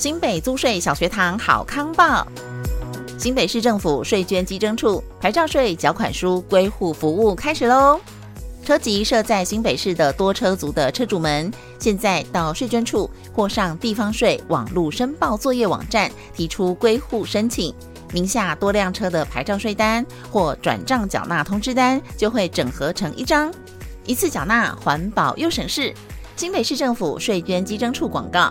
新北租税小学堂好康报，新北市政府税捐稽征处牌照税缴款书归户服务开始喽！车籍设在新北市的多车族的车主们，现在到税捐处或上地方税网络申报作业网站提出归户申请，名下多辆车的牌照税单或转账缴纳通知单就会整合成一张，一次缴纳，环保又省事。新北市政府税捐稽征处广告。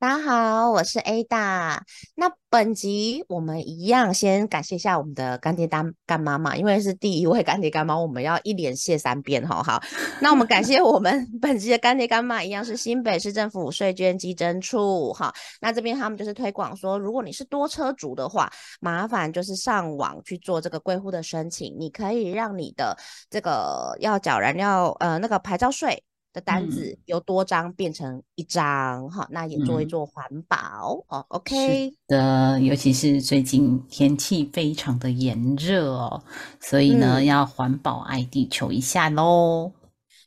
大家好，我是 Ada。那本集我们一样先感谢一下我们的干爹干干妈妈，因为是第一位干爹干妈，我们要一连谢三遍哈。好，那我们感谢我们本集的干爹干妈，一样是新北市政府税捐基征处哈。那这边他们就是推广说，如果你是多车族的话，麻烦就是上网去做这个归户的申请，你可以让你的这个要缴燃料呃那个牌照税。的单子由多张变成一张，哈，那也做一做环保哦。OK 的，尤其是最近天气非常的炎热哦，所以呢，要环保爱地球一下喽。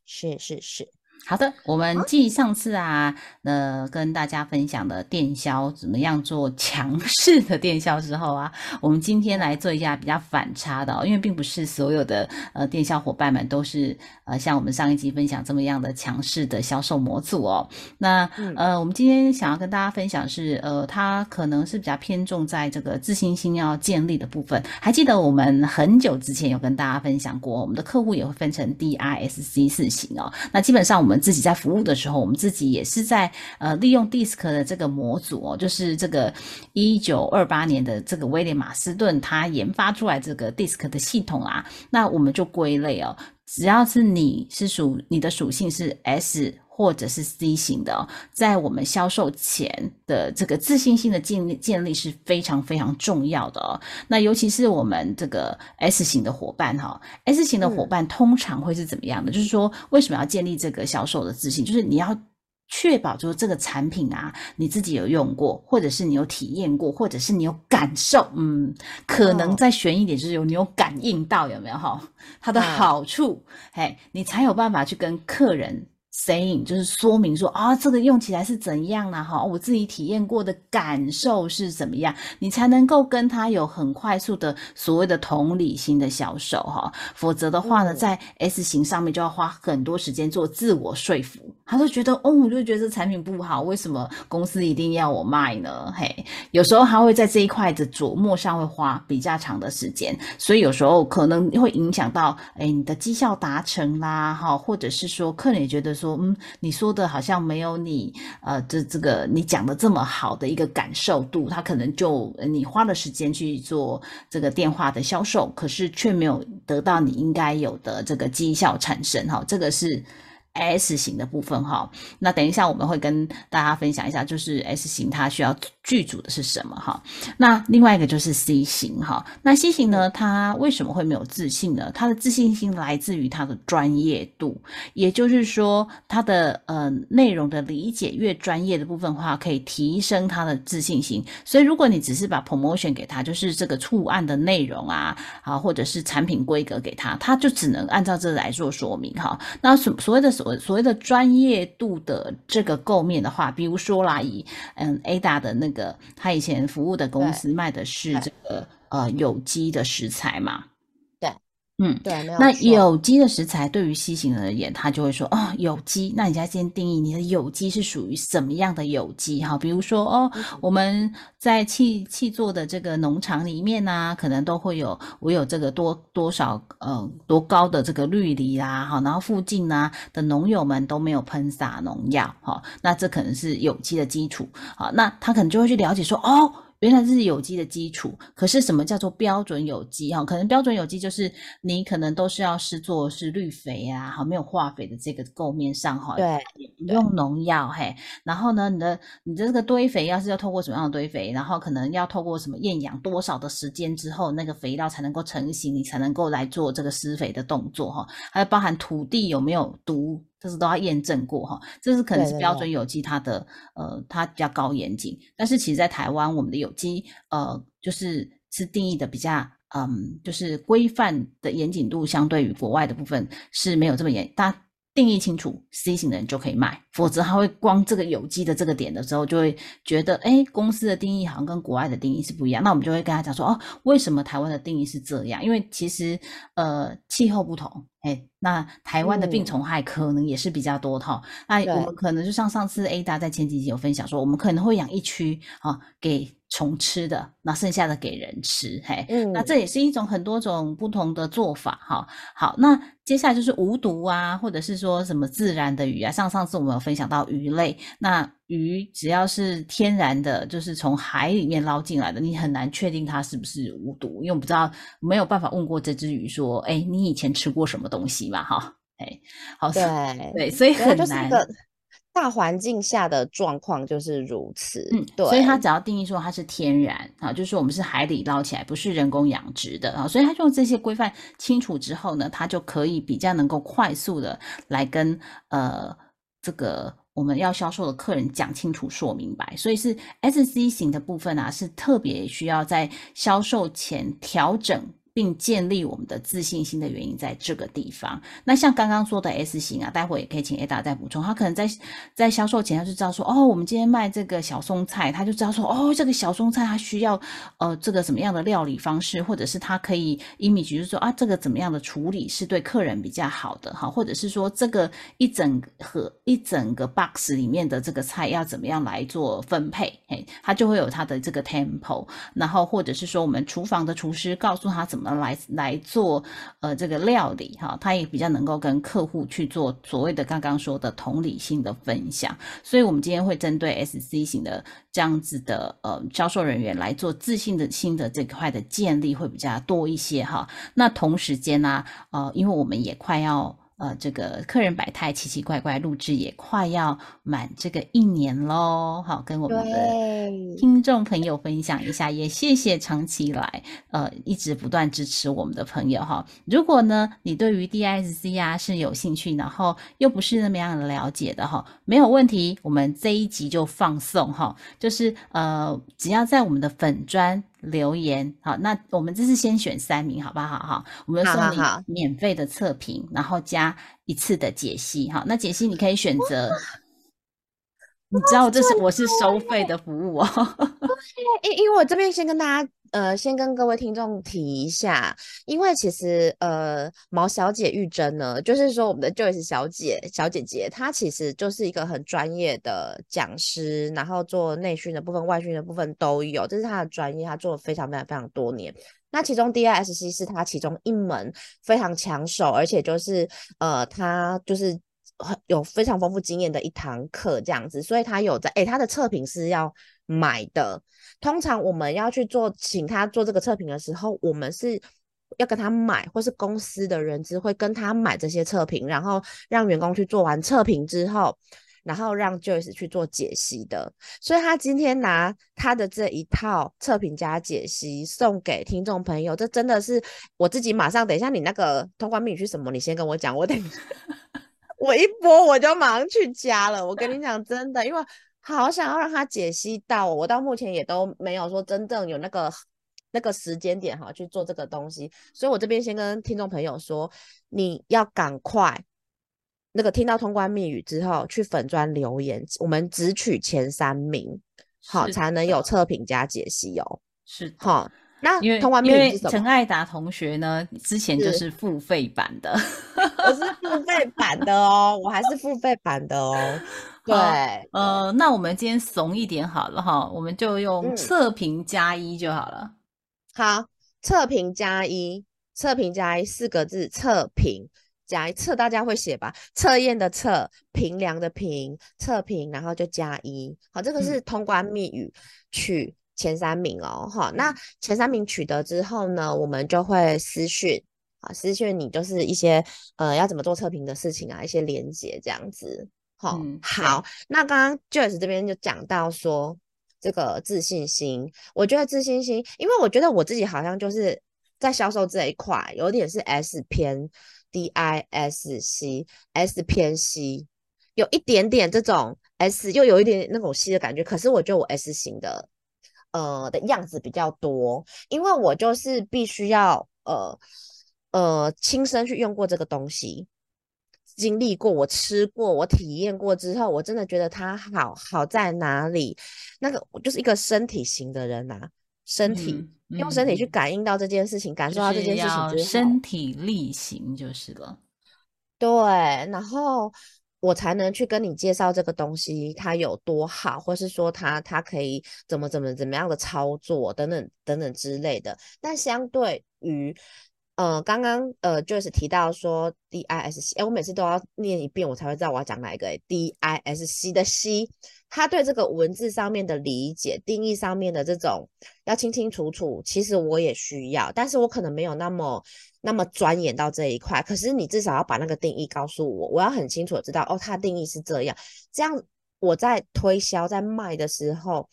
是是是。好的，我们继上次啊，呃，跟大家分享的电销怎么样做强势的电销之后啊，我们今天来做一下比较反差的，哦因为并不是所有的呃电销伙伴们都是呃像我们上一集分享这么样的强势的销售模组哦。那呃，我们今天想要跟大家分享是呃，它可能是比较偏重在这个自信心要建立的部分。还记得我们很久之前有跟大家分享过，我们的客户也会分成 D I S C 四型哦。那基本上我们自己在服务的时候，我们自己也是在呃利用 DISC 的这个模组哦，就是这个一九二八年的这个威廉马斯顿他研发出来这个 DISC 的系统啊，那我们就归类哦，只要是你是属你的属性是 S 或者是 C 型的，在我们销售前的这个自信心的建立建立是非常非常重要的哦。那尤其是我们这个 S 型的伙伴哈，S 型的伙伴通常会是怎么样的？就是说，为什么要建立这个销售的自信？就是你要确保，就是这个产品啊，你自己有用过，或者是你有体验过，或者是你有感受，嗯，可能再悬一点，就是有你有感应到有没有哈？它的好处，嘿，你才有办法去跟客人。Saying 就是说明说啊，这个用起来是怎样呢？哈，我自己体验过的感受是怎么样，你才能够跟他有很快速的所谓的同理心的销售哈。否则的话呢，在 S 型上面就要花很多时间做自我说服。他就觉得哦，我就觉得这产品不好，为什么公司一定要我卖呢？嘿，有时候他会在这一块的琢磨上会花比较长的时间，所以有时候可能会影响到哎你的绩效达成啦，哈，或者是说客人也觉得。说嗯，你说的好像没有你呃，这这个你讲的这么好的一个感受度，他可能就你花了时间去做这个电话的销售，可是却没有得到你应该有的这个绩效产生哈，这个是。S 型的部分哈，那等一下我们会跟大家分享一下，就是 S 型它需要剧组的是什么哈。那另外一个就是 C 型哈，那 C 型呢，它为什么会没有自信呢？它的自信心来自于它的专业度，也就是说，它的呃内容的理解越专业的部分话，可以提升它的自信心。所以如果你只是把 promotion 给他，就是这个触案的内容啊，啊或者是产品规格给他，他就只能按照这来做说明哈。那所所谓的。所所所谓的专业度的这个构面的话，比如说啦，以嗯 Ada 的那个他以前服务的公司卖的是这个呃有机的食材嘛。嗯，对，那有机的食材对于西型而言，他就会说哦，有机。那你要先定义你的有机是属于什么样的有机哈？比如说哦，我们在气气做的这个农场里面呢，可能都会有我有这个多多少呃多高的这个绿篱啦哈，然后附近呢的农友们都没有喷洒农药哈，那这可能是有机的基础好，那他可能就会去了解说哦。原来这是有机的基础。可是什么叫做标准有机？哈，可能标准有机就是你可能都是要是做是绿肥啊，好没有化肥的这个构面上哈，对，不用农药嘿。然后呢，你的你的这个堆肥要是要透过什么样的堆肥，然后可能要透过什么厌氧多少的时间之后，那个肥料才能够成型，你才能够来做这个施肥的动作哈。还有包含土地有没有毒。这是都要验证过哈，这是可能是标准有机它的呃它比较高严谨，但是其实在台湾我们的有机呃就是是定义的比较嗯就是规范的严谨度相对于国外的部分是没有这么严，大家定义清楚 C 型的人就可以卖，否则他会光这个有机的这个点的时候就会觉得哎公司的定义好像跟国外的定义是不一样，那我们就会跟他讲说哦为什么台湾的定义是这样？因为其实呃气候不同。哎，那台湾的病虫害可能也是比较多哈。那我们可能就像上次 A 大在前几集有分享说，我们可能会养一区啊给虫吃的，那剩下的给人吃。嘿，那这也是一种很多种不同的做法哈。好，那接下来就是无毒啊，或者是说什么自然的鱼啊。像上次我们有分享到鱼类，那鱼只要是天然的，就是从海里面捞进来的，你很难确定它是不是无毒，因为我不知道没有办法问过这只鱼说，哎，你以前吃过什么？东西嘛，哈，哎，好，对对，所以很难。大环境下的状况就是如此，嗯，对。所以它只要定义说它是天然啊，就是我们是海里捞起来，不是人工养殖的啊。所以它用这些规范清楚之后呢，它就可以比较能够快速的来跟呃这个我们要销售的客人讲清楚、说明白。所以是 S C 型的部分啊，是特别需要在销售前调整。并建立我们的自信心的原因在这个地方。那像刚刚说的 S 型啊，待会也可以请 Ada 再补充。他可能在在销售前他就知道说，哦，我们今天卖这个小松菜，他就知道说，哦，这个小松菜它需要呃这个什么样的料理方式，或者是它可以 image 就是说啊，这个怎么样的处理是对客人比较好的哈，或者是说这个一整盒一整个 box 里面的这个菜要怎么样来做分配，嘿，他就会有他的这个 tempo，然后或者是说我们厨房的厨师告诉他怎么。来来做呃这个料理哈，他也比较能够跟客户去做所谓的刚刚说的同理心的分享，所以我们今天会针对 S C 型的这样子的呃销售人员来做自信的心的这块的建立会比较多一些哈。那同时间呢，呃，因为我们也快要。呃，这个客人百态奇奇怪怪，录制也快要满这个一年喽。好，跟我们的听众朋友分享一下，也谢谢长期以来呃一直不断支持我们的朋友哈。如果呢你对于 DISC 啊是有兴趣，然后又不是那么样的了解的哈，没有问题，我们这一集就放送哈，就是呃只要在我们的粉砖。留言好，那我们这是先选三名，好不好？哈，我们送你免费的测评，然后加一次的解析，哈。那解析你可以选择，你知道这是我是收费的服务哦。因因为我这边先跟大家。呃，先跟各位听众提一下，因为其实呃，毛小姐玉珍呢，就是说我们的 Joyce 小姐小姐姐，她其实就是一个很专业的讲师，然后做内训的部分、外训的部分都有，这是她的专业，她做了非常非常非常多年。那其中 DISC 是她其中一门非常抢手，而且就是呃，她就是有非常丰富经验的一堂课这样子，所以她有在，诶，她的测评是要买的。通常我们要去做，请他做这个测评的时候，我们是要跟他买，或是公司的人资会跟他买这些测评，然后让员工去做完测评之后，然后让 Joyce 去做解析的。所以他今天拿他的这一套测评加解析送给听众朋友，这真的是我自己马上等一下你那个通关密语是什么？你先跟我讲，我等 我一播我就马上去加了。我跟你讲真的，因为。好想要让他解析到，我到目前也都没有说真正有那个那个时间点哈去做这个东西，所以我这边先跟听众朋友说，你要赶快那个听到通关密语之后去粉砖留言，我们只取前三名，好才能有测评加解析哦。是好，那通关密语是什么？陈爱达同学呢，之前就是付费版的，我是付费版的哦，我还是付费版的哦。对，呃，那我们今天怂一点好了哈，我们就用测评加一就好了。好，测评加一，测评加一四个字，测评加一测，大家会写吧？测验的测，评量的评，测评，然后就加一。好，这个是通关密语，取前三名哦，哈，那前三名取得之后呢，我们就会私讯啊，私讯你就是一些呃要怎么做测评的事情啊，一些连接这样子。好，好，那刚刚 Joyce 这边就讲到说这个自信心，我觉得自信心，因为我觉得我自己好像就是在销售这一块有点是 S 偏 D I S C S 偏 C，有一点点这种 S 又有一点那种 C 的感觉，可是我觉得我 S 型的呃的样子比较多，因为我就是必须要呃呃亲身去用过这个东西。经历过，我吃过，我体验过之后，我真的觉得它好好在哪里？那个我就是一个身体型的人呐，身体用身体去感应到这件事情，感受到这件事情身体力行就是了。对，然后我才能去跟你介绍这个东西它有多好，或是说它它可以怎么怎么怎么样的操作等等等等之类的。但相对于呃，刚刚呃就是提到说 D I S C，哎，我每次都要念一遍，我才会知道我要讲哪一个。D I S C 的 C，他对这个文字上面的理解、定义上面的这种要清清楚楚，其实我也需要，但是我可能没有那么那么钻研到这一块。可是你至少要把那个定义告诉我，我要很清楚的知道，哦，它定义是这样，这样我在推销、在卖的时候，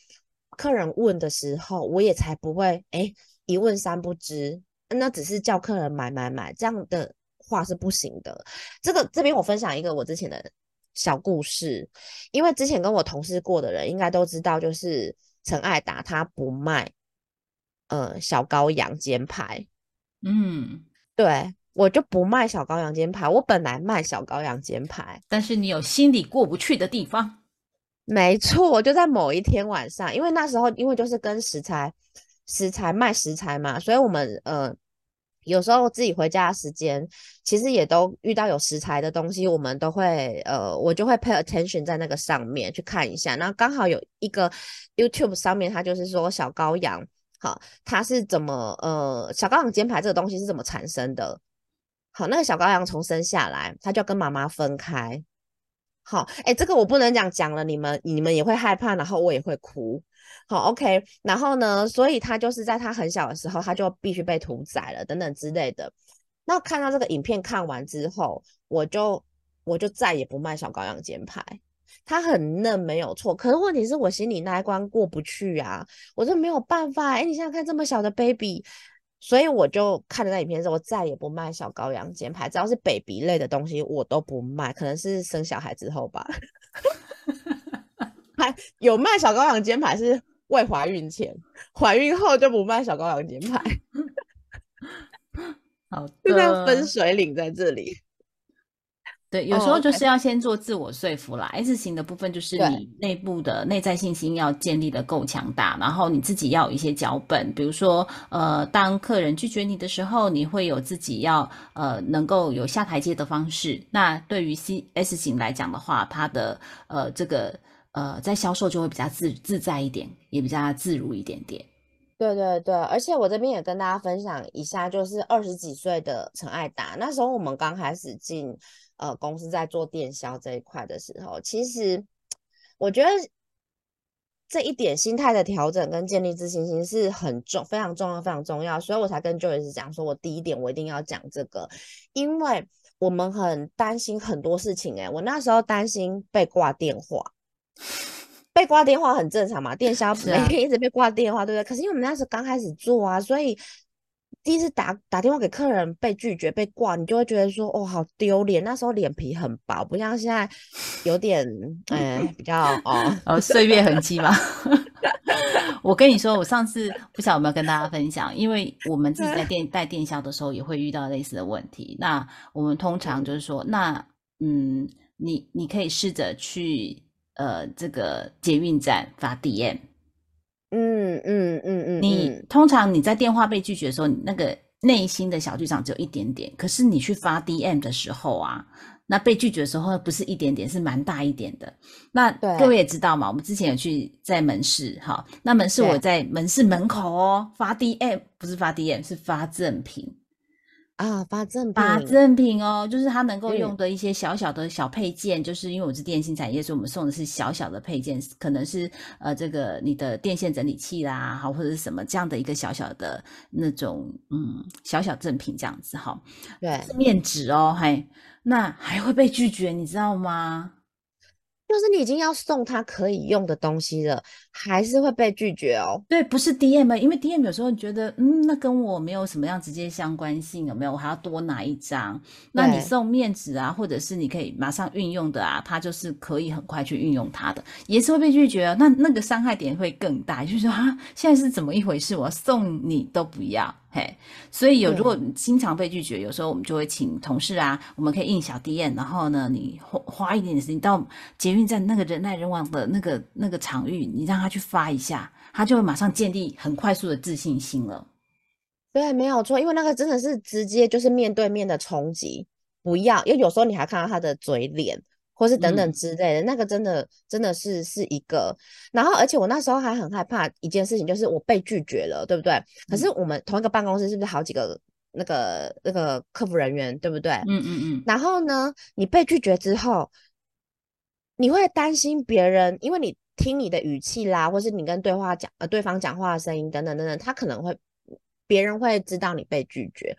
客人问的时候，我也才不会哎一问三不知。那只是叫客人买买买，这样的话是不行的。这个这边我分享一个我之前的小故事，因为之前跟我同事过的人应该都知道，就是陈爱达他不卖呃小羔羊煎排，嗯，对我就不卖小羔羊煎排，我本来卖小羔羊煎排，但是你有心里过不去的地方。没错，我就在某一天晚上，因为那时候因为就是跟食材。食材卖食材嘛，所以我们呃有时候自己回家的时间，其实也都遇到有食材的东西，我们都会呃我就会 pay attention 在那个上面去看一下。然后刚好有一个 YouTube 上面，它就是说小羔羊，好，它是怎么呃小羔羊煎排这个东西是怎么产生的？好，那个小羔羊从生下来，它就要跟妈妈分开。好，哎，这个我不能讲，讲了你们你们也会害怕，然后我也会哭。好，OK，然后呢？所以他就是在他很小的时候，他就必须被屠宰了，等等之类的。那看到这个影片看完之后，我就我就再也不卖小羔羊煎排。它很嫩，没有错。可是问题是我心里那一关过不去啊，我就没有办法。哎，你想想看这么小的 baby，所以我就看了那影片之后，我再也不卖小羔羊煎排，只要是 baby 类的东西我都不卖。可能是生小孩之后吧，还有卖小羔羊煎排是。未怀孕前，怀孕后就不卖小羔羊煎排。好，就这样分水岭在这里。对，有时候就是要先做自我说服啦。S 型的部分就是你内部的内在信心要建立的够强大，然后你自己要有一些脚本，比如说，呃，当客人拒绝你的时候，你会有自己要呃能够有下台阶的方式。那对于 C S 型来讲的话，它的呃这个。呃，在销售就会比较自自在一点，也比较自如一点点。对对对，而且我这边也跟大家分享一下，就是二十几岁的陈爱达，那时候我们刚开始进呃公司在做电销这一块的时候，其实我觉得这一点心态的调整跟建立自信心是很重、非常重要、非常重要，所以我才跟 Joyce 讲说，我第一点我一定要讲这个，因为我们很担心很多事情。哎，我那时候担心被挂电话。被挂电话很正常嘛，电销每天一直被挂电话，对不对？可是因为我们那时候刚开始做啊，所以第一次打打电话给客人被拒绝被挂，你就会觉得说哦好丢脸。那时候脸皮很薄，不像现在有点嗯比较哦 哦岁月痕迹嘛。我跟你说，我上次不晓得有没有跟大家分享，因为我们自己在电 带电销的时候也会遇到类似的问题。那我们通常就是说，那嗯，你你可以试着去。呃，这个捷运站发 DM，嗯嗯嗯嗯，你通常你在电话被拒绝的时候，你那个内心的小剧场只有一点点，可是你去发 DM 的时候啊，那被拒绝的时候不是一点点，是蛮大一点的。那各位也知道嘛，我们之前有去在门市，哈，那门市我在门市门口哦，发 DM 不是发 DM 是发赠品。啊，发赠品发品，赠品哦，就是它能够嗯用的一些小小的小配件，就是因为我是电信产业，所以我们送的是小小的配件，可能是呃这个你的电线整理器啦，好或者是什么这样的一个小小的那种嗯小小赠品这样子哈，对，是面纸哦，嘿，那还会被拒绝，你知道吗？就是你已经要送他可以用的东西了，还是会被拒绝哦。对，不是 DM，因为 DM 有时候你觉得，嗯，那跟我没有什么样直接相关性，有没有？我还要多拿一张。那你送面纸啊，或者是你可以马上运用的啊，它就是可以很快去运用它的，也是会被拒绝哦。那那个伤害点会更大，就是说啊，现在是怎么一回事？我送你都不要，嘿。所以有如果你经常被拒绝，有时候我们就会请同事啊，我们可以印小 DM，然后呢，你花花一点点时间到捷运站那个人来人往的那个那个场域，你让他去发一下，他就会马上建立很快速的自信心了。对，没有错，因为那个真的是直接就是面对面的冲击，不要，因为有时候你还看到他的嘴脸，或是等等嗯之类的，那个真的真的是是一个。然后，而且我那时候还很害怕一件事情，就是我被拒绝了，对不对？可是我们同一个办公室是不是好几个那个那个客服人员，对不对？嗯嗯嗯，然后呢，你被拒绝之后，你会担心别人，因为你听你的语气啦，或是你跟对话讲呃对方讲话的声音等等等等，他可能会别人会知道你被拒绝，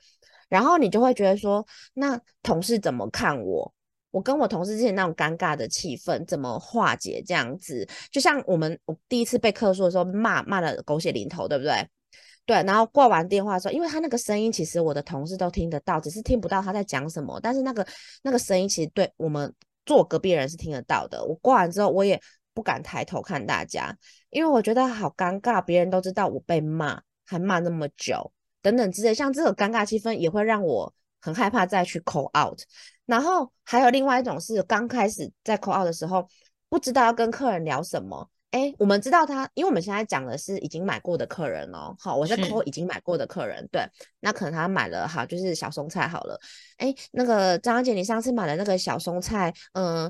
然后你就会觉得说，那同事怎么看我？我跟我同事之间那种尴尬的气氛怎么化解？这样子，就像我们我第一次被客诉的时候骂骂的狗血淋头，对不对？对，然后挂完电话的时候，因为他那个声音，其实我的同事都听得到，只是听不到他在讲什么。但是那个那个声音，其实对我们坐隔壁人是听得到的。我挂完之后，我也不敢抬头看大家，因为我觉得好尴尬，别人都知道我被骂，还骂那么久，等等之类。像这个尴尬气氛，也会让我很害怕再去 call out。然后还有另外一种是，刚开始在 call out 的时候，不知道要跟客人聊什么。哎，我们知道他，因为我们现在讲的是已经买过的客人哦。好，我在是 call 已经买过的客人，对，那可能他买了哈，就是小松菜好了。哎，那个张小姐，你上次买的那个小松菜，嗯、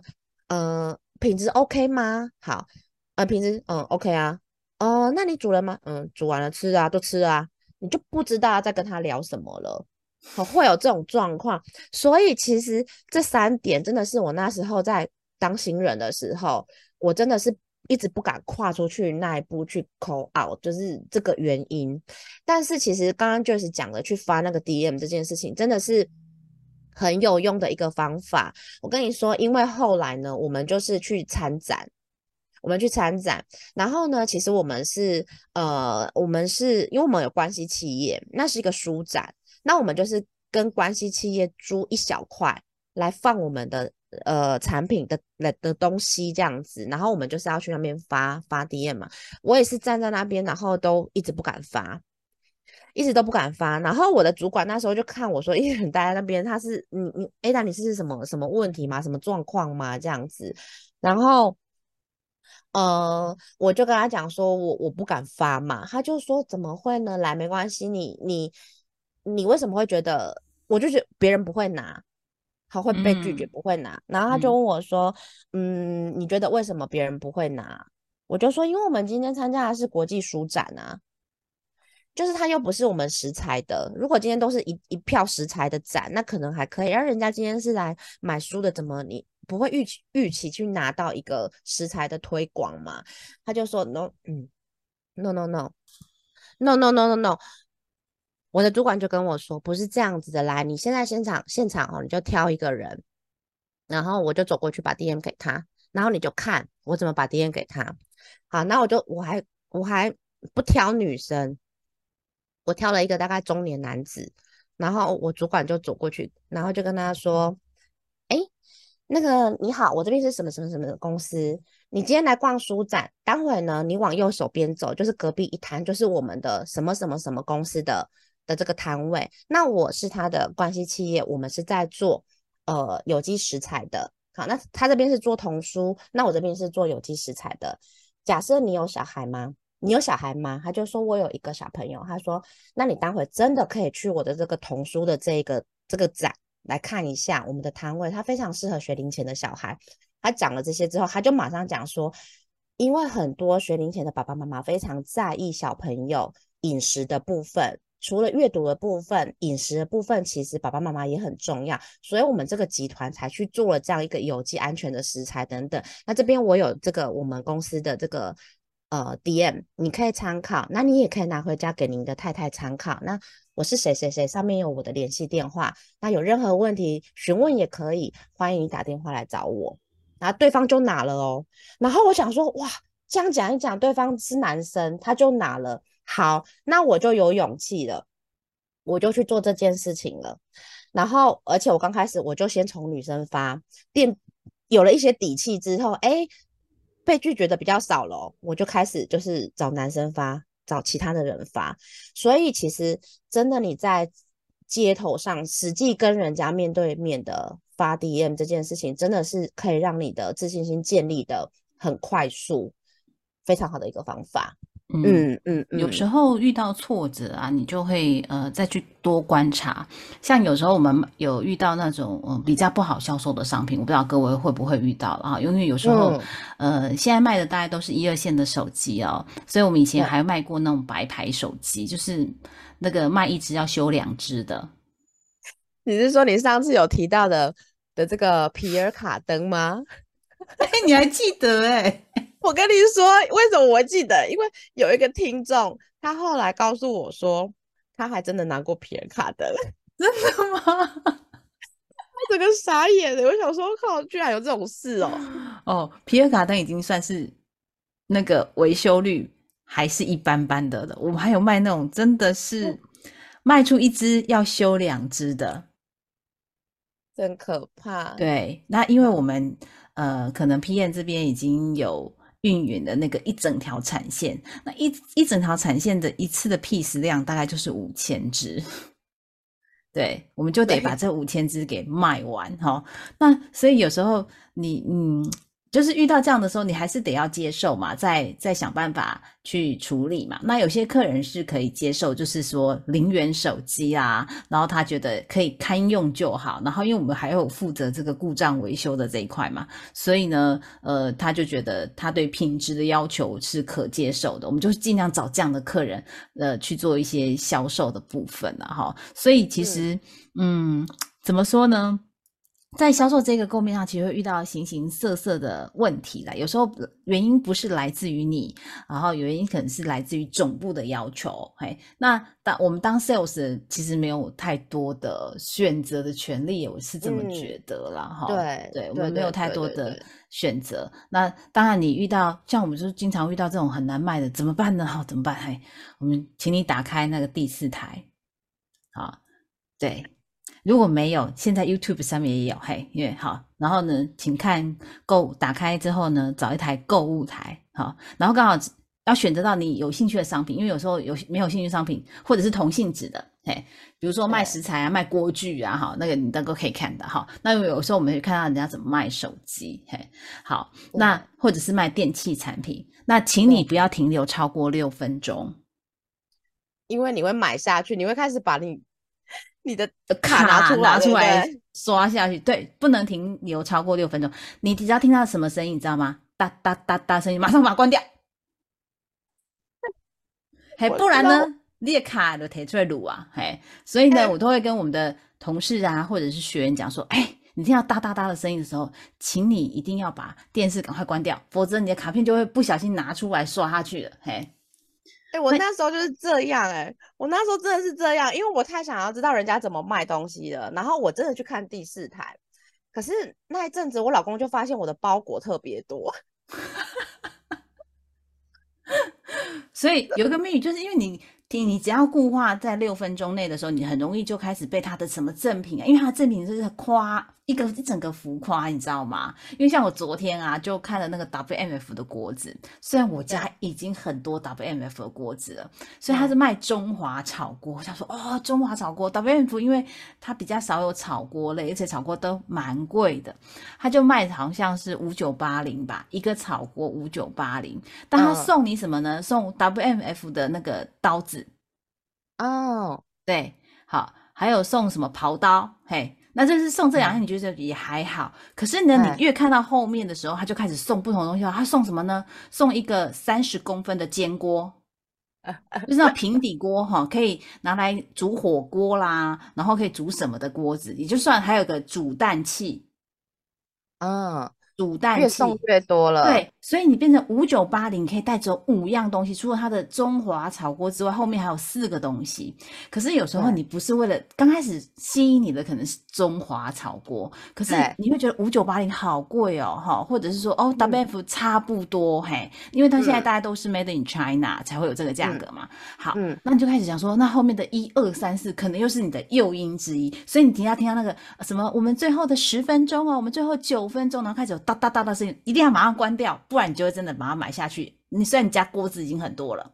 呃、品质 OK 吗？好，呃，品质嗯 OK 啊。哦，那你煮了吗？嗯，煮完了吃啊，都吃啊。你就不知道要再跟他聊什么了。好，会有这种状况，所以其实这三点真的是我那时候在当新人的时候，我真的是一直不敢跨出去那一步去 call out，就是这个原因。但是其实刚刚就是讲的去发那个 DM 这件事情，真的是很有用的一个方法。我跟你说，因为后来呢，我们就是去参展。我们去参展，然后呢，其实我们是呃，我们是因为我们有关系企业，那是一个书展，那我们就是跟关系企业租一小块来放我们的呃产品的的的东西这样子，然后我们就是要去那边发发 DM 嘛，我也是站在那边，然后都一直不敢发，一直都不敢发，然后我的主管那时候就看我说一个人待在那边，他是你你 Ada 你是什么什么问题吗？什么状况吗？这样子，然后。呃，我就跟他讲说，我我不敢发嘛，他就说怎么会呢？来，没关系，你你你为什么会觉得？我就觉得别人不会拿，他会被拒绝，嗯不会拿。然后他就嗯问我说，嗯，你觉得为什么别人不会拿？我就说，因为我们今天参加的是国际书展啊，就是它又不是我们食材的。如果今天都是一一票食材的展，那可能还可以。然后人家今天是来买书的，怎么你不会预期预期去拿到一个食材的推广嘛？他就说 no，嗯，no no no no no no no no。我的主管就跟我说，不是这样子的，来，你现在现场现场哦，你就挑一个人，然后我就走过去把 DM 给他，然后你就看我怎么把 DM 给他。好，那我就我还我还不挑女生，我挑了一个大概中年男子，然后我主管就走过去，然后就跟他说：“哎，那个你好，我这边是什么什么什么的公司，你今天来逛书展，待会呢你往右手边走，就是隔壁一摊，就是我们的什么什么什么公司的的这个摊位。那我是他的关系企业，我们是在做呃有机食材的。好，那他这边是做童书，那我这边是做有机食材的。假设你有小孩吗？你有小孩吗？他就说我有一个小朋友。他说，那你待会真的可以去我的这个童书的这个这个展来看一下我们的摊位，它非常适合学龄前的小孩。他讲了这些之后，他就马上讲说，因为很多学龄前的爸爸妈妈非常在意小朋友饮食的部分，除了阅读的部分，饮食的部分，其实爸爸妈妈也很重要，所以我们这个集团才去做了这样一个有机安全的食材等等。那这边我有这个我们公司的这个呃 DM，你可以参考，那你也可以拿回家给您的太太参考。那我是谁谁谁，上面有我的联系电话，那有任何问题询问也可以，欢迎你打电话来找我。然后对方就拿了哦，然后我想说，哇，这样讲一讲，对方是男生，他就拿了。好，那我就有勇气了，我就去做这件事情了。然后，而且我刚开始我就先从女生发，电有了一些底气之后，哎，被拒绝的比较少了，我就开始就是找男生发，找其他的人发。所以其实真的你在街头上实际跟人家面对面的。发 DM 这件事情真的是可以让你的自信心建立的很快速，非常好的一个方法。嗯嗯，有时候遇到挫折啊，你就会呃再去多观察。像有时候我们有遇到那种嗯比较不好销售的商品，我不知道各位会不会遇到啊？因为有时候呃现在卖的大概都是一二线的手机哦，所以我们以前还卖过那种白牌手机，就是那个卖一只要修两只的。你是说你上次有提到的？的这个皮尔卡登吗？哎，你还记得哎？我跟你说，为什么我记得？因为有一个听众，他后来告诉我说，他还真的拿过皮尔卡登，真的吗？我整个傻眼了。我想说，靠，居然有这种事哦！哦，皮尔卡登已经算是那个维修率还是一般般的了。我们还有卖那种真的是卖出一只要修两只的。真可怕。对，那因为我们呃，可能 P N 这边已经有运营的那个一整条产线，那一一整条产线的一次的 piece 量大概就是五千只，对，我们就得把这五千只给卖完哈。那所以有时候你嗯。就是遇到这样的时候，你还是得要接受嘛，再再想办法去处理嘛。那有些客人是可以接受，就是说零元手机啊，然后他觉得可以堪用就好。然后因为我们还有负责这个故障维修的这一块嘛，所以呢，呃，他就觉得他对品质的要求是可接受的。我们就尽量找这样的客人，呃，去做一些销售的部分了哈。所以其实，嗯，怎么说呢？在销售这个构面上，其实会遇到形形色色的问题啦。有时候原因不是来自于你，然后原因可能是来自于总部的要求。嘿，那当我们当 sales 其实没有太多的选择的权利，我是这么觉得啦。哈。对，对我们没有太多的选择。那当然，你遇到像我们就是经常遇到这种很难卖的，怎么办呢？好，怎么办？嘿，我们请你打开那个第四台。好，对。如果没有，现在 YouTube 上面也有，嘿，因为好，然后呢，请看购打开之后呢，找一台购物台，好，然后刚好要选择到你有兴趣的商品，因为有时候有没有兴趣商品，或者是同性质的，嘿，比如说卖食材啊，卖锅具啊，哈，那个你都可以看的，哈。那有时候我们会看到人家怎么卖手机，嘿，好，那或者是卖电器产品，那请你不要停留超过六分钟，因为你会买下去，你会开始把你。你的卡拿出来刷下去，对，不能停留超过六分钟。你只要听到什么声音，你知道吗？哒哒哒哒声音，马上把它关掉。嘿，不然呢，你的卡都提出来撸啊，嘿。所以呢，我都会跟我们的同事啊，或者是学员讲说，哎，你听到哒哒哒的声音的时候，请你一定要把电视赶快关掉，否则你的卡片就会不小心拿出来刷下去了，嘿。哎，我那时候就是这样哎，我那时候真的是这样，因为我太想要知道人家怎么卖东西了。然后我真的去看第四台，可是那一阵子我老公就发现我的包裹特别多，所以有一个秘密，就是因为你。你只要固化在六分钟内的时候，你很容易就开始被他的什么赠品啊，因为他的赠品就是夸一个一整个浮夸，你知道吗？因为像我昨天啊，就看了那个 WMF 的锅子，虽然我家已经很多 WMF 的锅子了，所以他是卖中华炒锅。我想说，哦，中华炒锅 WMF，因为它比较少有炒锅类，而且炒锅都蛮贵的，他就卖好像是五九八零吧，一个炒锅五九八零，但他送你什么呢？送 WMF 的那个刀子。哦，对，好，还有送什么刨刀？嘿，那这是送这两样，你觉得也还好。可是呢，你越看到后面的时候，他就开始送不同的东西了。他送什么呢？送一个三十公分的煎锅，就是那平底锅哈，可以拿来煮火锅啦，然后可以煮什么的锅子，也就算还有个煮蛋器，嗯，煮蛋器越送越多了。对，所以你变成五九八零，可以带走五样东西，除了它的中华炒锅之外，后面还有四个东西。可是有时候你不是为了刚开始吸引你的可能是中华炒锅，可是你会觉得五九八零好贵哦，哈，或者是说哦嗯 WF 差不多，嘿，因为它现在嗯大家都是 Made in China 才会有这个价嗯格嘛。好，嗯那你就开始想说，那后面的一二三四可能又是你的诱因之一，所以你听到听到那个呃什么，我们最后的十分钟哦，我们最后九分钟，然后开始有哒哒哒的声音，一定要马上关掉，不然你就会真的把它买下去。你虽然你家锅子已经很多了，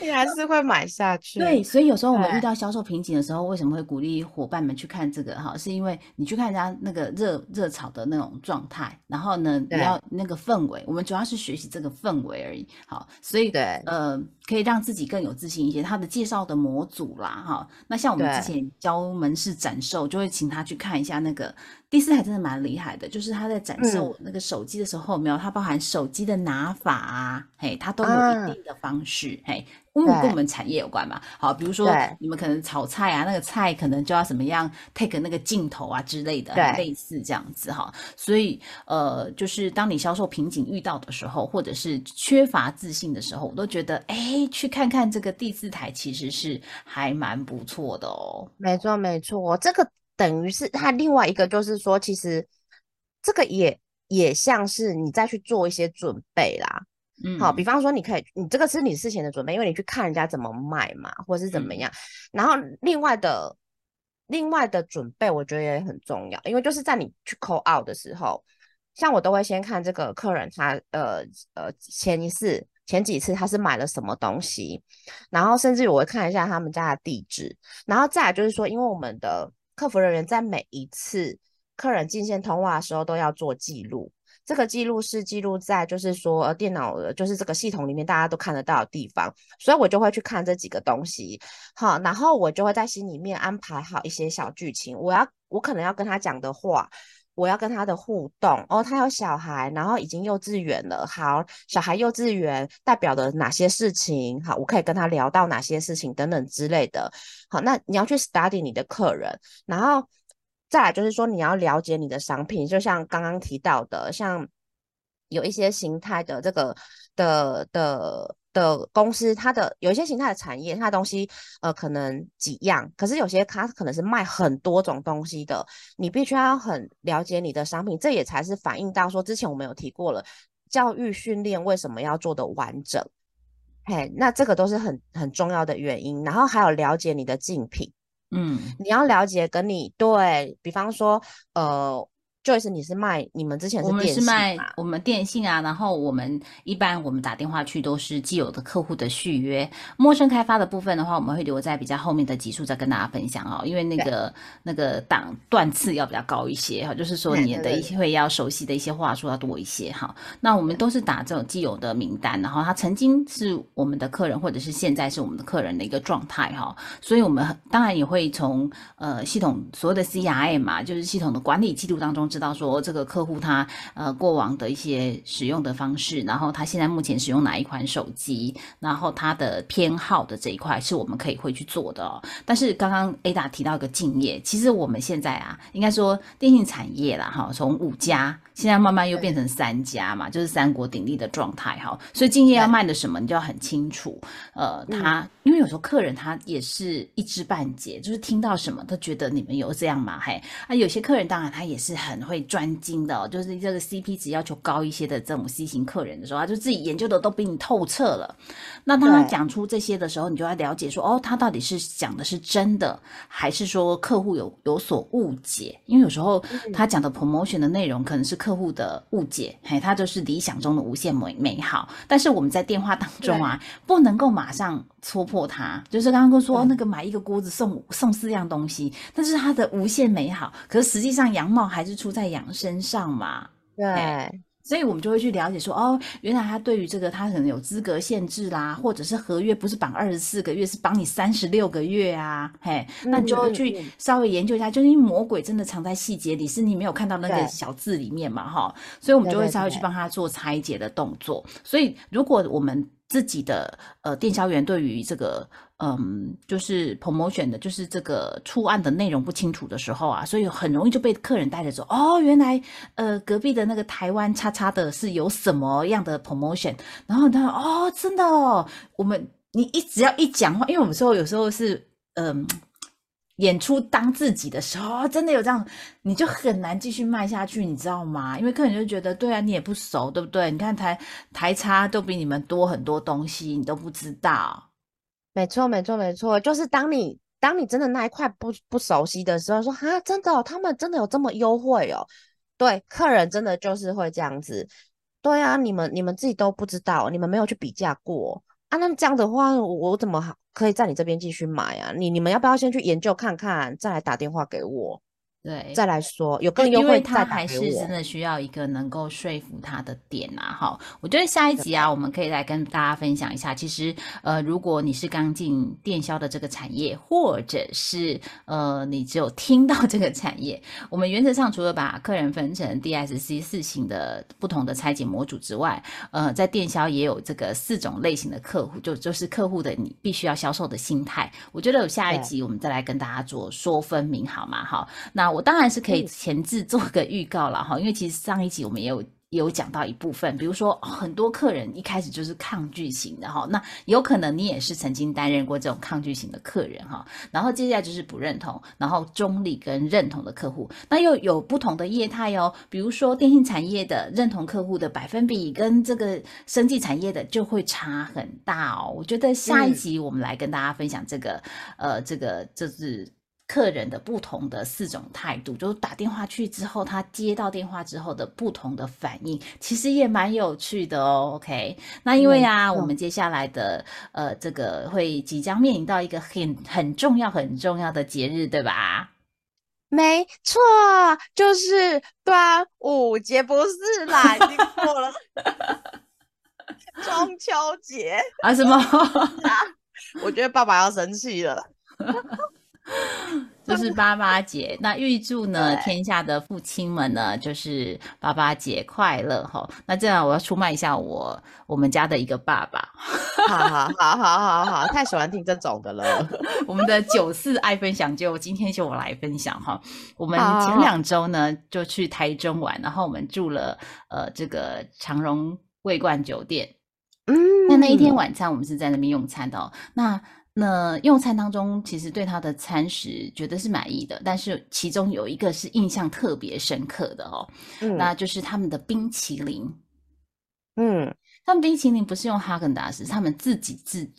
你还是会买下去。对，所以有时候我们遇到销售瓶颈的时候，为什么会鼓励伙伴们去看这个哈？是因为你去看人家那个热热炒的那种状态，然后呢，你要那个氛围，我们主要是学习这个氛围而已。好，所以对呃，可以让自己更有自信一些。他的介绍的模组啦，哈，那像我们之前教门市展售，就会请他去看一下那个第四台，真的蛮厉害的，就是他在展嗯售那个手机的时候，有没有？它包含手机的拿法啊，嘿，它都有啊一定的方式，嘿。因为跟我们产业有关嘛，好，比如说你们可能炒菜啊，那个菜可能就要怎么样 take 那个镜头啊之类的，对类似这样子哈。所以呃，就是当你销售瓶颈遇到的时候，或者是缺乏自信的时候，我都觉得哎，去看看这个第四台其实是还蛮不错的哦。没错，没错，这个等于是它另外一个，就是说，其实这个也也像是你再去做一些准备啦。嗯，好，比方说，你可以，你这个是你事前的准备，因为你去看人家怎么卖嘛，或是怎么嗯样。然后另外的另外的准备，我觉得也很重要，因为就是在你去 call out 的时候，像我都会先看这个客人他呃呃前一次前几次他是买了什么东西，然后甚至我会看一下他们家的地址，然后再来就是说，因为我们的客服人员在每一次客人进线通话的时候都要做记录。这个记录是记录在就是说电脑的就是这个系统里面大家都看得到的地方，所以我就会去看这几个东西，好，然后我就会在心里面安排好一些小剧情，我要我可能要跟他讲的话。我要跟他的互动哦，他有小孩，然后已经幼稚园了。好，小孩幼稚园代表的哪些事情？好，我可以跟他聊到哪些事情等等之类的。好，那你要去 study 你的客人，然后再来就是说你要了解你的商品，就像刚刚提到的，像有一些形态的这个的的的公司，它的有一些形态的产业，它的东西呃可能几样，可是有些它可能是卖很多种东西的，你必须要很了解你的商品，这也才是反映到说之前我们有提过了，教育训练为什么要做的完整。嘿，那这个都是很很重要的原因，然后还有了解你的竞品，嗯，你要了解跟你对比方说，呃，Joyce 你是卖你们之前我们是电信是卖？我们电信啊，然后我们一般我们打电话去都是既有的客户的续约，陌生开发的部分的话，我们会留在比较后面的集数再跟大家分享哦，因为那个那个档段次要比较高一些哈，就是说你的一些会要熟悉的一些话术要多一些哈。那我们都是打这种既有的名单，然后他曾经是我们的客人，或者是现在是我们的客人的一个状态哈，所以我们当然也会从呃系统所有的 CRM 嘛，就是系统的管理记录当中知道说这个客户他呃过往的一些使用的方式，然后他现在目前使用哪一款手机，然后他的偏好的这一块是我们可以会去做的哦。但是刚刚 Ada 提到一个敬业，其实我们现在啊，应该说电信产业啦哈，从五家现在慢慢又变成三家嘛，就是三国鼎立的状态哈。所以敬业要卖的什么，你就要很清楚。呃，他因为有时候客人他也是一知半解，就是听到什么都觉得你们有这样嘛，嘿啊，有些客人当然他也是很会专精的、哦，就是这个 CP 值要求高一些的这种 C 型客人的时候，他就自己研究的都比你透彻了。那当他对讲出这些的时候，你就要了解说，哦，他到底是讲的是真的，还是说客户有有所误解？因为有时候他讲的 promotion 的内容可能是客户的误解，嘿，他就是理想中的无限美美好，但是我们在电话当中啊，不能够马上戳破它。就是刚刚说、哦那个买一个锅子送送四样东西，但是它的无限美好，可是实际上羊毛还是出在羊身上嘛。对，所以我们就会去了解说，哦，原来他对于这个他可能有资格限制啦，或者是合约不是绑二十四个月，是绑你三十六个月啊，嘿，那你就嗯嗯去嗯稍微研究一下，就是因为魔鬼真的藏在细节里，是你没有看到那个小字里面嘛，哈，所以我们就会稍微去帮他做拆解的动作。所以如果我们自己的呃电销员对于这个嗯就是 promotion 的，就是这个出案的内容不清楚的时候啊，所以很容易就被客人带着走。哦，原来呃隔壁的那个台湾叉叉的是有什么样的 promotion，然后他哦真的哦，我们你一只要一讲话，因为我们说有时候是嗯。演出当自己的时候，真的有这样，你就很难继续卖下去，你知道吗？因为客人就觉得，对啊，你也不熟，对不对？你看台台差都比你们多很多东西，你都不知道。没错，没错，没错，就是当你当你真的那一块不不熟悉的时候，说哈，真的，他们真的有这么优惠哦？对，客人真的就是会这样子。对啊，你们你们自己都不知道，你们没有去比价过啊？那这样的话，我怎么好？可以在你这边继续买啊，你你们要不要先去研究看看，再来打电话给我？对，再来说有更优惠，他还是真的需要一个能够说服他的点啊。哈，我觉得下一集啊，我们可以来跟大家分享一下。其实，呃，如果你是刚进电销的这个产业，或者是呃，你只有听到这个产业，我们原则上除了把客人分成 DSC 四型的不同的拆解模组之外，呃，在电销也有这个四种类型的客户，就就是客户的你必须要销售的心态。我觉得有下一集我们再来跟大家做说分明，好吗？好，那。我当然是可以前置做个预告了哈，因为其实上一集我们也有有讲到一部分，比如说很多客人一开始就是抗拒型的哈，那有可能你也是曾经担任过这种抗拒型的客人哈，然后接下来就是不认同，然后中立跟认同的客户，那又有不同的业态哦，比如说电信产业的认同客户的百分比跟这个生技产业的就会差很大哦。我觉得下一集我们来跟大家分享这个，呃，这个就是。客人的不同的四种态度，就是打电话去之后，他接到电话之后的不同的反应，其实也蛮有趣的哦。OK，那因为啊，我们接下来的呃，这个会即将面临到一个很很重要很重要的节日，对吧？没错，就是端午节，不是啦，已经过了 中秋节 啊？什么？我觉得爸爸要生气了。就是八八节，那预祝呢天下的父亲们呢，就是八八节快乐哈。那这样我要出卖一下我我们家的一个爸爸，好好好好好好，太喜欢听这种的了。我们的九四爱分享，就今天就我来分享哈。我们前两周呢就去台中玩，然后我们住了呃这个长荣桂冠酒店，嗯，那那一天晚餐我们是在那边用餐的哦。那那用餐当中，其实对他的餐食觉得是满意的，但是其中有一个是印象特别深刻的哦，那就是他们的冰淇淋。嗯，他们冰淇淋不是用哈根达斯，他们自己自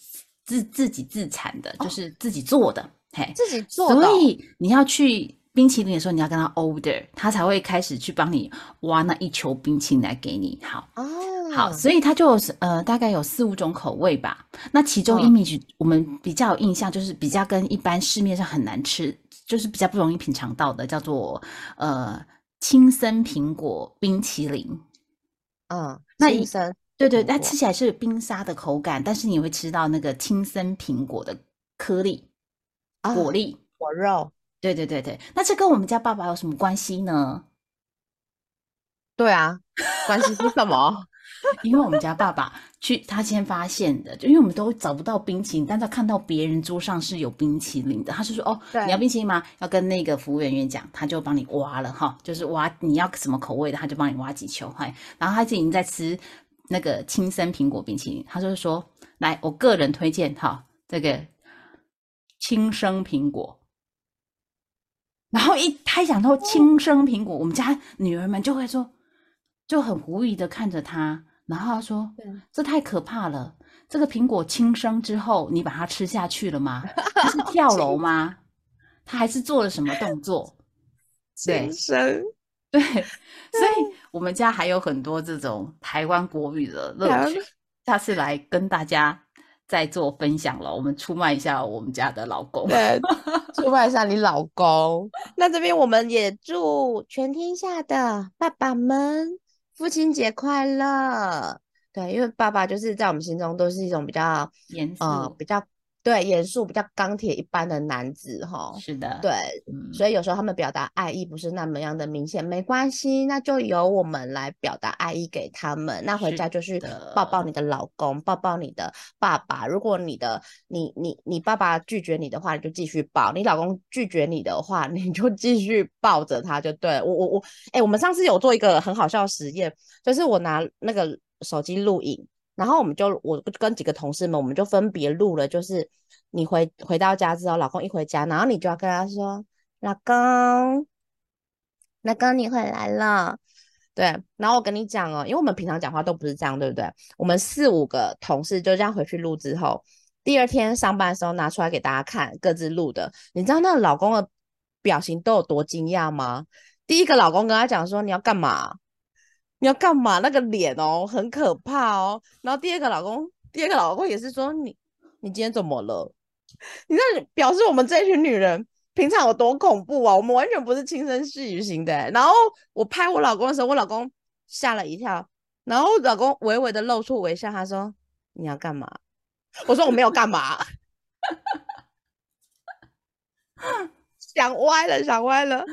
自自己自产的，就是自己做的，嘿，自己做的。所以你要去冰淇淋的时候，你要跟他 order，他才会开始去帮你挖那一球冰淇淋来给你。好。好，所以它就是呃，大概有四五种口味吧。那其中 image 我们比较有印象，就是比较跟一般市面上很难吃，就是比较不容易品尝到的，叫做呃青森苹果冰淇淋。嗯，那青森，对对，它吃起来是冰沙的口感，但是你会吃到那个青森苹果的颗粒、果粒、果肉。对对对对，那这跟我们家爸爸有什么关系呢？对啊，关系是什么？因为我们家爸爸去，他先发现的，就因为我们都找不到冰淇淋，但他看到别人桌上是有冰淇淋的，他是说：“哦，你要冰淇淋吗？”要跟那个服务人员讲，他就帮你挖了哈，就是挖你要什么口味的，他就帮你挖几球，嗨。然后他就已经在吃那个青森苹果冰淇淋，他就是说：“来，我个人推荐哈，这个青生苹果。”然后一他想到青生苹果，我们家女儿们就会说，就很狐疑的看着他。然后他说：“这太可怕了！这个苹果轻生之后，你把它吃下去了吗？是跳 楼吗？他还是做了什么动作？轻生对，所以我们家还有很多这种台湾国语的乐趣。下次来跟大家再做分享了。我们出卖一下我们家的老公，对，出卖一下你老公。那这边我们也祝全天下的爸爸们。”父亲节快乐！对，因为爸爸就是在我们心中都是一种比较严呃比较对，严肃比较钢铁一般的男子哈。是的，对，嗯，所以有时候他们表达爱意不是那么样的明显，没关系，那就由我们来表达爱意给他们。那回家就去抱抱你的老公，抱抱你的爸爸。如果你的你你你爸爸拒绝你的话，你就继续抱；你老公拒绝你的话，你就继续抱着他就对了。我我我，哎、我们上次有做一个很好笑的实验，就是我拿那个手机录影。然后我们就我跟几个同事们，我们就分别录了，就是你回回到家之后，老公一回家，然后你就要跟他说：“老公，老公你回来了。”对，然后我跟你讲哦，因为我们平常讲话都不是这样，对不对？我们四五个同事就这样回去录之后，第二天上班的时候拿出来给大家看，各自录的。你知道那个老公的表情都有多惊讶吗？第一个老公跟他讲说：“你要干嘛？”你要干嘛？那个脸哦，很可怕哦。然后第二个老公，第二个老公也是说你，你今天怎么了？你那表示我们这群女人平常有多恐怖啊？我们完全不是轻声细语型的。然后我拍我老公的时候，我老公吓了一跳，然后老公微微的露出微笑，他说你要干嘛？我说我没有干嘛。想歪了，想歪了。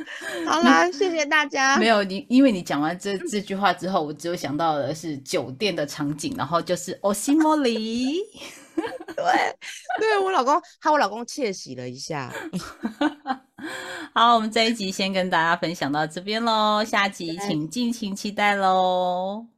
好啦，谢谢大家。没有你，因为你讲完这这句话之后，我只有想到的是酒店的场景，然后就是哦西莫里。对，对我老公，害我老公窃喜了一下。好，我们这一集先跟大家分享到这边喽，下集请敬请期待喽。